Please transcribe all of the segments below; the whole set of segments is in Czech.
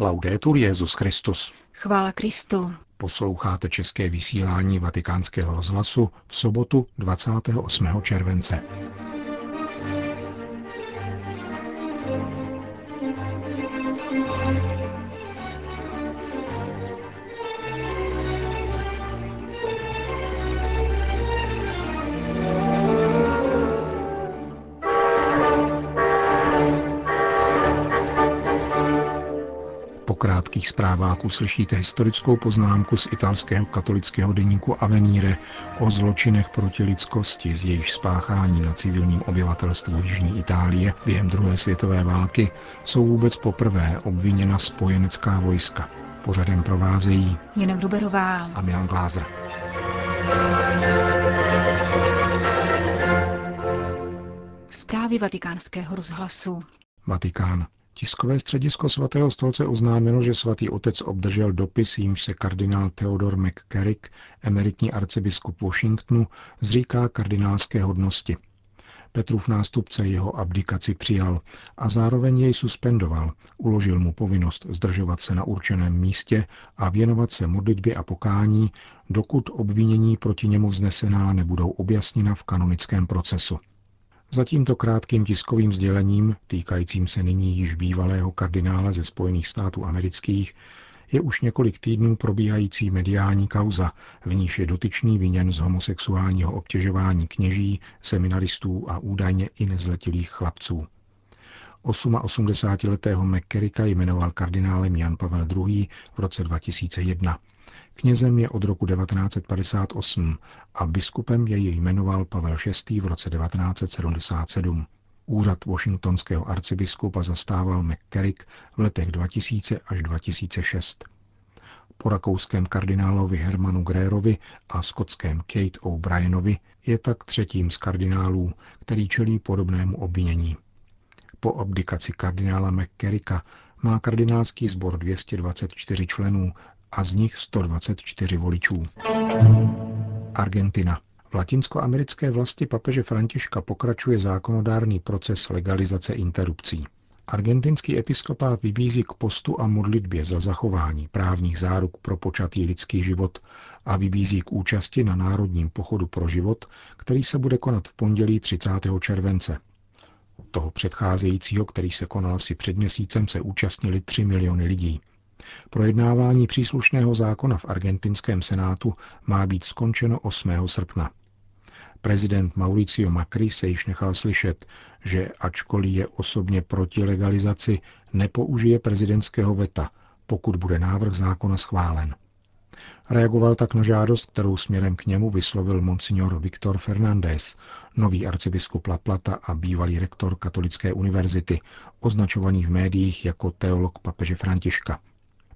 Laudetur Jezus Christus. Chvála Kristu. Posloucháte české vysílání Vatikánského rozhlasu v sobotu 28. července. Krátkých zprávách uslyšíte historickou poznámku z italského katolického deníku Avenire o zločinech proti lidskosti, z jejich spáchání na civilním obyvatelstvu Jižní Itálie během druhé světové války jsou vůbec poprvé obviněna spojenecká vojska. Pořadem provázejí Jana Gruberová a Milan Glázer. Zprávy vatikánského rozhlasu. Vatikán. Tiskové středisko svatého stolce oznámilo, že svatý otec obdržel dopis, jímž se kardinál Theodor McCarrick, emeritní arcibiskup Washingtonu, zříká kardinálské hodnosti. Petrův nástupce jeho abdikaci přijal a zároveň jej suspendoval, uložil mu povinnost zdržovat se na určeném místě a věnovat se modlitbě a pokání, dokud obvinění proti němu vznesená nebudou objasněna v kanonickém procesu. Za tímto krátkým tiskovým sdělením, týkajícím se nyní již bývalého kardinála ze Spojených států amerických, je už několik týdnů probíhající mediální kauza, v níž je dotyčný viněn z homosexuálního obtěžování kněží, seminaristů a údajně i nezletilých chlapců. 88-letého McCarricka jmenoval kardinálem Jan Pavel II. v roce 2001. Knězem je od roku 1958 a biskupem jej jmenoval Pavel VI. v roce 1977. Úřad washingtonského arcibiskupa zastával McCarrick v letech 2000 až 2006. Po rakouském kardinálovi Hermanu Grérovi a skotském Kate O'Brienovi je tak třetím z kardinálů, který čelí podobnému obvinění. Po abdikaci kardinála McCarricka má kardinálský sbor 224 členů a z nich 124 voličů. Argentina. V latinskoamerické vlasti papeže Františka pokračuje zákonodárný proces legalizace interrupcí. Argentinský episkopát vybízí k postu a modlitbě za zachování právních záruk pro počatý lidský život a vybízí k účasti na Národním pochodu pro život, který se bude konat v pondělí 30. července. Toho předcházejícího, který se konal asi před měsícem, se účastnili 3 miliony lidí. Projednávání příslušného zákona v argentinském senátu má být skončeno 8. srpna. Prezident Mauricio Macri se již nechal slyšet, že ačkoliv je osobně proti legalizaci, nepoužije prezidentského veta, pokud bude návrh zákona schválen. Reagoval tak na žádost, kterou směrem k němu vyslovil monsignor Viktor Fernández, nový arcibiskup La Plata a bývalý rektor Katolické univerzity, označovaný v médiích jako teolog papeže Františka.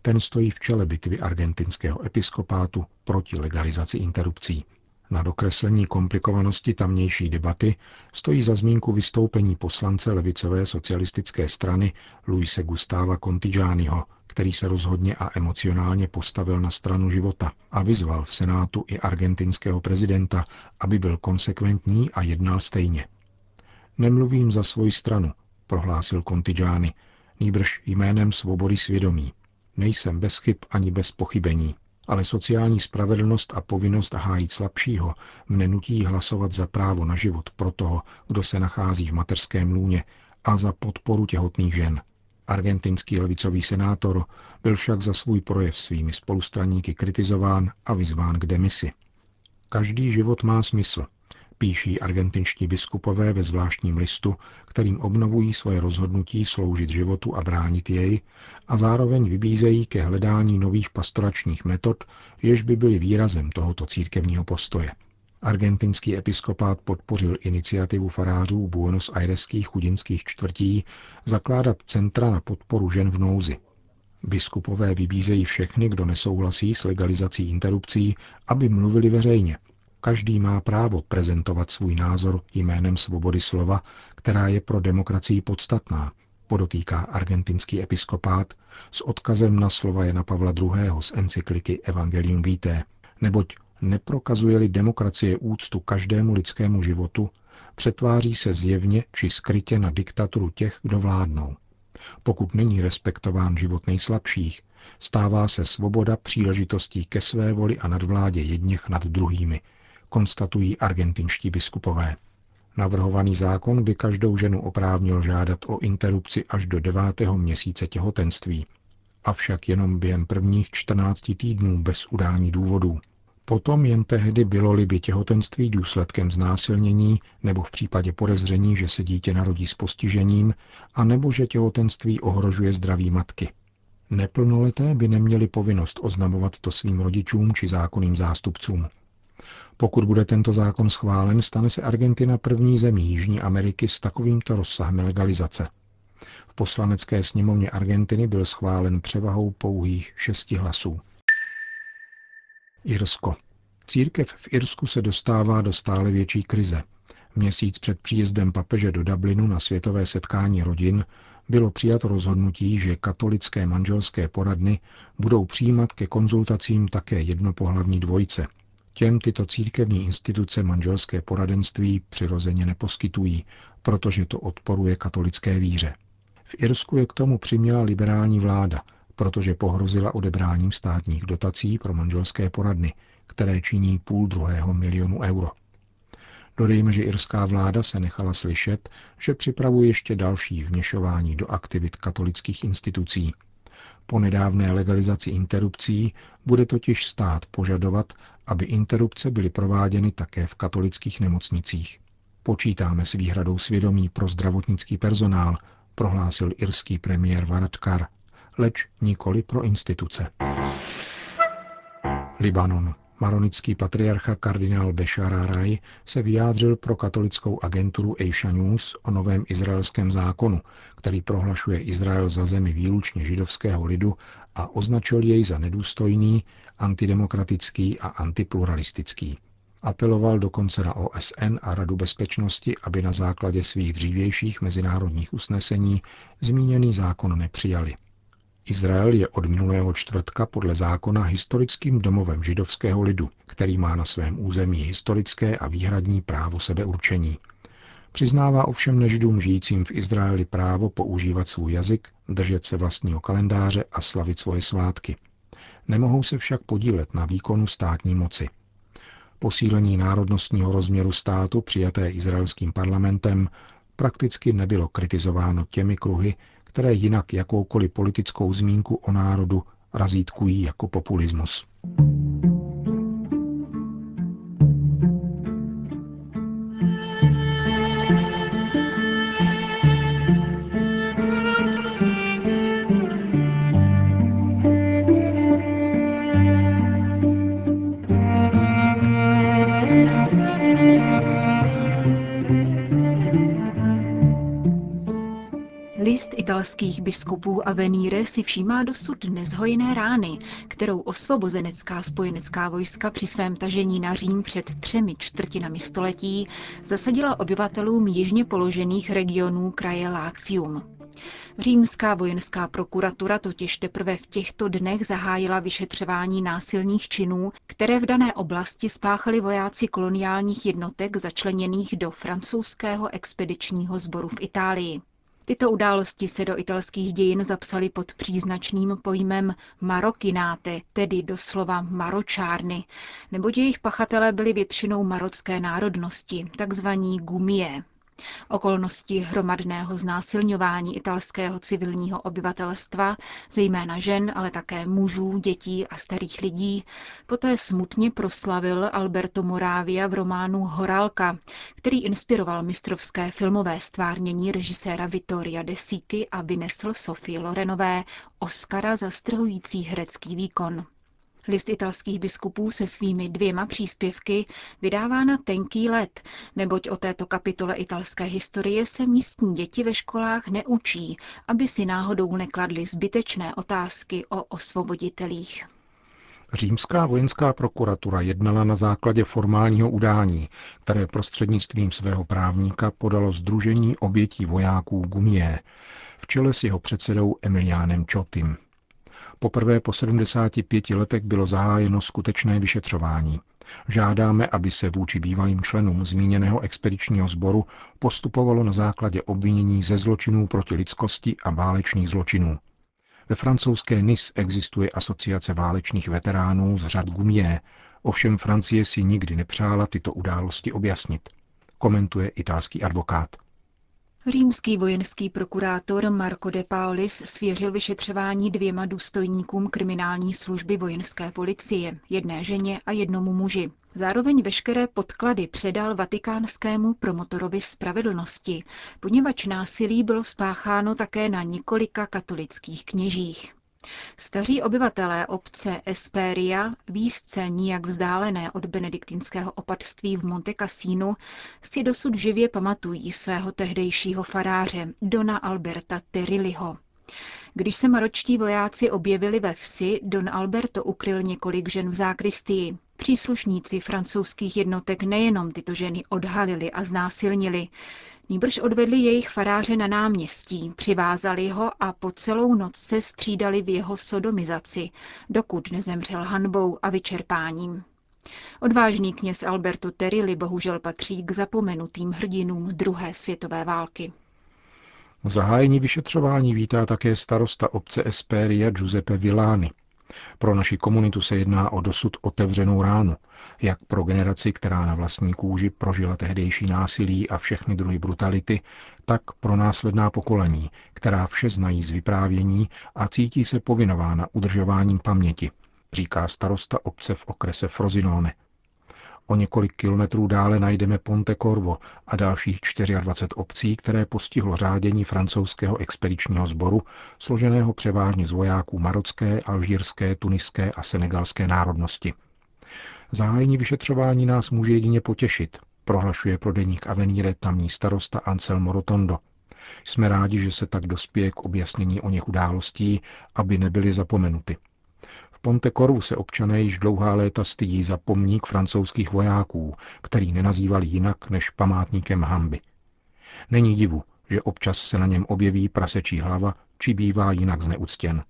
Ten stojí v čele bitvy argentinského episkopátu proti legalizaci interrupcí. Na dokreslení komplikovanosti tamnější debaty stojí za zmínku vystoupení poslance levicové socialistické strany Luise Gustava Contigianiho, který se rozhodně a emocionálně postavil na stranu života a vyzval v Senátu i argentinského prezidenta, aby byl konsekventní a jednal stejně. Nemluvím za svoji stranu, prohlásil Contigiani, nýbrž jménem svobody svědomí. Nejsem bez chyb ani bez pochybení, ale sociální spravedlnost a povinnost hájit slabšího mne nutí hlasovat za právo na život pro toho, kdo se nachází v mateřském lůně a za podporu těhotných žen. Argentinský levicový senátor byl však za svůj projev svými spolustraníky kritizován a vyzván k demisi. Každý život má smysl, píší argentinští biskupové ve zvláštním listu, kterým obnovují svoje rozhodnutí sloužit životu a bránit jej a zároveň vybízejí ke hledání nových pastoračních metod, jež by byly výrazem tohoto církevního postoje. Argentinský episkopát podpořil iniciativu farářů Buenos Aireských chudinských čtvrtí zakládat centra na podporu žen v nouzi. Biskupové vybízejí všechny, kdo nesouhlasí s legalizací interrupcí, aby mluvili veřejně – Každý má právo prezentovat svůj názor jménem svobody slova, která je pro demokracii podstatná, podotýká argentinský episkopát s odkazem na slova Jana Pavla II. z encykliky Evangelium Vitae, neboť neprokazuje-li demokracie úctu každému lidskému životu, přetváří se zjevně či skrytě na diktaturu těch, kdo vládnou. Pokud není respektován život nejslabších, stává se svoboda příležitostí ke své voli a nadvládě jedněch nad druhými, konstatují argentinští biskupové. Navrhovaný zákon by každou ženu oprávnil žádat o interrupci až do devátého měsíce těhotenství, avšak jenom během prvních 14 týdnů bez udání důvodů. Potom jen tehdy bylo-li by těhotenství důsledkem znásilnění nebo v případě podezření, že se dítě narodí s postižením, a nebo že těhotenství ohrožuje zdraví matky. Neplnoleté by neměli povinnost oznamovat to svým rodičům či zákonným zástupcům. Pokud bude tento zákon schválen, stane se Argentina první zemí Jižní Ameriky s takovýmto rozsahem legalizace. V poslanecké sněmovně Argentiny byl schválen převahou pouhých šesti hlasů. Irsko. Církev v Irsku se dostává do stále větší krize. Měsíc před příjezdem papeže do Dublinu na světové setkání rodin bylo přijato rozhodnutí, že katolické manželské poradny budou přijímat ke konzultacím také jednopohlavní dvojice. Těm tyto církevní instituce manželské poradenství přirozeně neposkytují, protože to odporuje katolické víře. V Irsku je k tomu přiměla liberální vláda, protože pohrozila odebráním státních dotací pro manželské poradny, které činí půl druhého milionu euro. Dodejme, že irská vláda se nechala slyšet, že připravuje ještě další vměšování do aktivit katolických institucí. Po nedávné legalizaci interrupcí bude totiž stát požadovat, aby interrupce byly prováděny také v katolických nemocnicích. Počítáme s výhradou svědomí pro zdravotnický personál, prohlásil irský premiér Varadkar, leč nikoli pro instituce. Libanon. Maronický patriarcha kardinál Bešar Araj se vyjádřil pro katolickou agenturu Asia News o novém izraelském zákonu, který prohlašuje Izrael za zemi výlučně židovského lidu a označil jej za nedůstojný, antidemokratický a antipluralistický. Apeloval dokonce na OSN a Radu bezpečnosti, aby na základě svých dřívějších mezinárodních usnesení zmíněný zákon nepřijali. Izrael je od minulého čtvrtka podle zákona historickým domovem židovského lidu, který má na svém území historické a výhradní právo sebeurčení. Přiznává ovšem nežidům žijícím v Izraeli právo používat svůj jazyk, držet se vlastního kalendáře a slavit svoje svátky. Nemohou se však podílet na výkonu státní moci. Posílení národnostního rozměru státu přijaté izraelským parlamentem prakticky nebylo kritizováno těmi kruhy, které jinak jakoukoliv politickou zmínku o národu razítkují jako populismus. Italských biskupů a veníre si všímá dosud nezhojné rány, kterou osvobozenecká spojenecká vojska při svém tažení na Řím před třemi čtvrtinami století zasadila obyvatelům jižně položených regionů kraje Lácium. Římská vojenská prokuratura totiž teprve v těchto dnech zahájila vyšetřování násilných činů, které v dané oblasti spáchali vojáci koloniálních jednotek začleněných do francouzského expedičního sboru v Itálii. Tyto události se do italských dějin zapsaly pod příznačným pojmem marokináte, tedy doslova maročárny, neboť jejich pachatelé byli většinou marocké národnosti, takzvaní gumie. Okolnosti hromadného znásilňování italského civilního obyvatelstva, zejména žen, ale také mužů, dětí a starých lidí, poté smutně proslavil Alberto Moravia v románu Horálka, který inspiroval mistrovské filmové stvárnění režiséra Vittoria De Siky a vynesl Sofie Lorenové Oscara za strhující herecký výkon. List italských biskupů se svými dvěma příspěvky vydává na tenký let, neboť o této kapitole italské historie se místní děti ve školách neučí, aby si náhodou nekladly zbytečné otázky o osvoboditelích. Římská vojenská prokuratura jednala na základě formálního udání, které prostřednictvím svého právníka podalo Združení obětí vojáků Gumie v čele s jeho předsedou Emiliánem Čotym. Poprvé po 75 letech bylo zahájeno skutečné vyšetřování. Žádáme, aby se vůči bývalým členům zmíněného expedičního sboru postupovalo na základě obvinění ze zločinů proti lidskosti a válečných zločinů. Ve francouzské Nice existuje asociace válečných veteránů z řad Gumie, ovšem Francie si nikdy nepřála tyto události objasnit, komentuje italský advokát. Římský vojenský prokurátor Marco de Paolis svěřil vyšetřování dvěma důstojníkům kriminální služby vojenské policie, jedné ženě a jednomu muži. Zároveň veškeré podklady předal vatikánskému promotorovi spravedlnosti, poněvadž násilí bylo spácháno také na několika katolických kněžích. Staří obyvatelé obce Esperia, výzce nijak vzdálené od benediktinského opatství v Monte Cassino, si dosud živě pamatují svého tehdejšího faráře, Dona Alberta Teriliho. Když se maročtí vojáci objevili ve vsi, Don Alberto ukryl několik žen v zákristii. Příslušníci francouzských jednotek nejenom tyto ženy odhalili a znásilnili, Nýbrž odvedli jejich faráře na náměstí, přivázali ho a po celou noc se střídali v jeho sodomizaci, dokud nezemřel hanbou a vyčerpáním. Odvážný kněz Alberto Terilli bohužel patří k zapomenutým hrdinům druhé světové války. Zahájení vyšetřování vítá také starosta obce Esperia Giuseppe Villani. Pro naši komunitu se jedná o dosud otevřenou ránu, jak pro generaci, která na vlastní kůži prožila tehdejší násilí a všechny druhy brutality, tak pro následná pokolení, která vše znají z vyprávění a cítí se povinována udržováním paměti, říká starosta obce v okrese Frozinone. O několik kilometrů dále najdeme Ponte Corvo a dalších 24 obcí, které postihlo řádění francouzského expedičního sboru, složeného převážně z vojáků marocké, alžírské, tuniské a senegalské národnosti. Zahájení vyšetřování nás může jedině potěšit, prohlašuje pro deník Avenire tamní starosta Anselmo Rotondo. Jsme rádi, že se tak dospěje k objasnění o něch událostí, aby nebyly zapomenuty. Ponte Corvu se občané již dlouhá léta stydí za pomník francouzských vojáků, který nenazývali jinak než památníkem hamby. Není divu, že občas se na něm objeví prasečí hlava, či bývá jinak zneuctěn.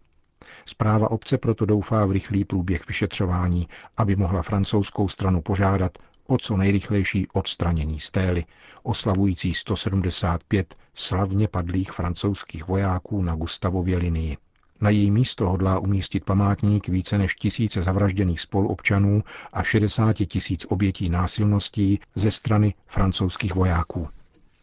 Zpráva obce proto doufá v rychlý průběh vyšetřování, aby mohla francouzskou stranu požádat o co nejrychlejší odstranění stély, oslavující 175 slavně padlých francouzských vojáků na Gustavově linii. Na její místo hodlá umístit památník více než tisíce zavražděných spoluobčanů a 60 tisíc obětí násilností ze strany francouzských vojáků.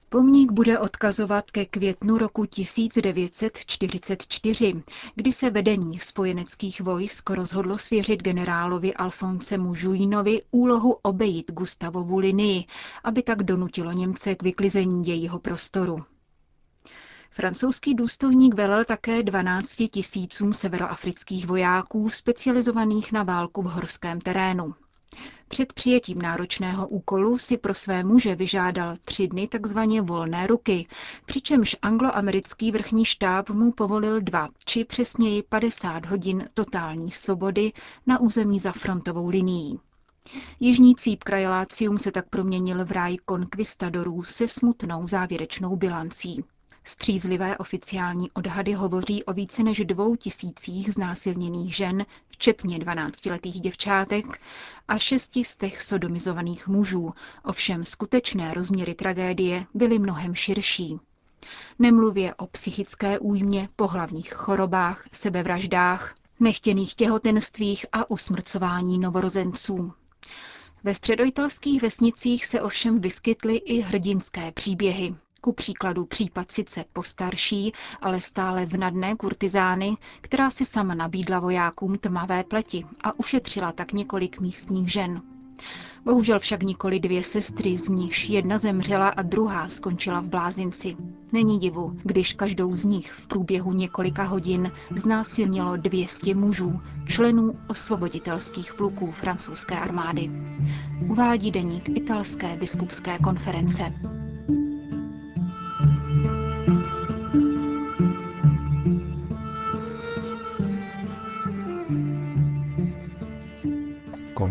Pomník bude odkazovat ke květnu roku 1944, kdy se vedení spojeneckých vojsk rozhodlo svěřit generálovi Alfonsemu Žujínovi úlohu obejít Gustavovu linii, aby tak donutilo Němce k vyklizení jejího prostoru. Francouzský důstojník velel také 12 tisícům severoafrických vojáků specializovaných na válku v horském terénu. Před přijetím náročného úkolu si pro své muže vyžádal tři dny takzvaně volné ruky, přičemž angloamerický vrchní štáb mu povolil dva, či přesněji 50 hodin totální svobody na území za frontovou linií. Jižní cíp krajelácium se tak proměnil v ráj konkvistadorů se smutnou závěrečnou bilancí. Střízlivé oficiální odhady hovoří o více než dvou tisících znásilněných žen, včetně 12-letých děvčátek, a šesti z těch sodomizovaných mužů. Ovšem skutečné rozměry tragédie byly mnohem širší. Nemluvě o psychické újmě, pohlavních chorobách, sebevraždách, nechtěných těhotenstvích a usmrcování novorozenců. Ve středoitalských vesnicích se ovšem vyskytly i hrdinské příběhy. Ku příkladu případ sice postarší, ale stále vnadné kurtizány, která si sama nabídla vojákům tmavé pleti a ušetřila tak několik místních žen. Bohužel však nikoli dvě sestry, z nichž jedna zemřela a druhá skončila v blázinci. Není divu, když každou z nich v průběhu několika hodin znásilnilo 200 mužů, členů osvoboditelských pluků francouzské armády. Uvádí deník italské biskupské konference.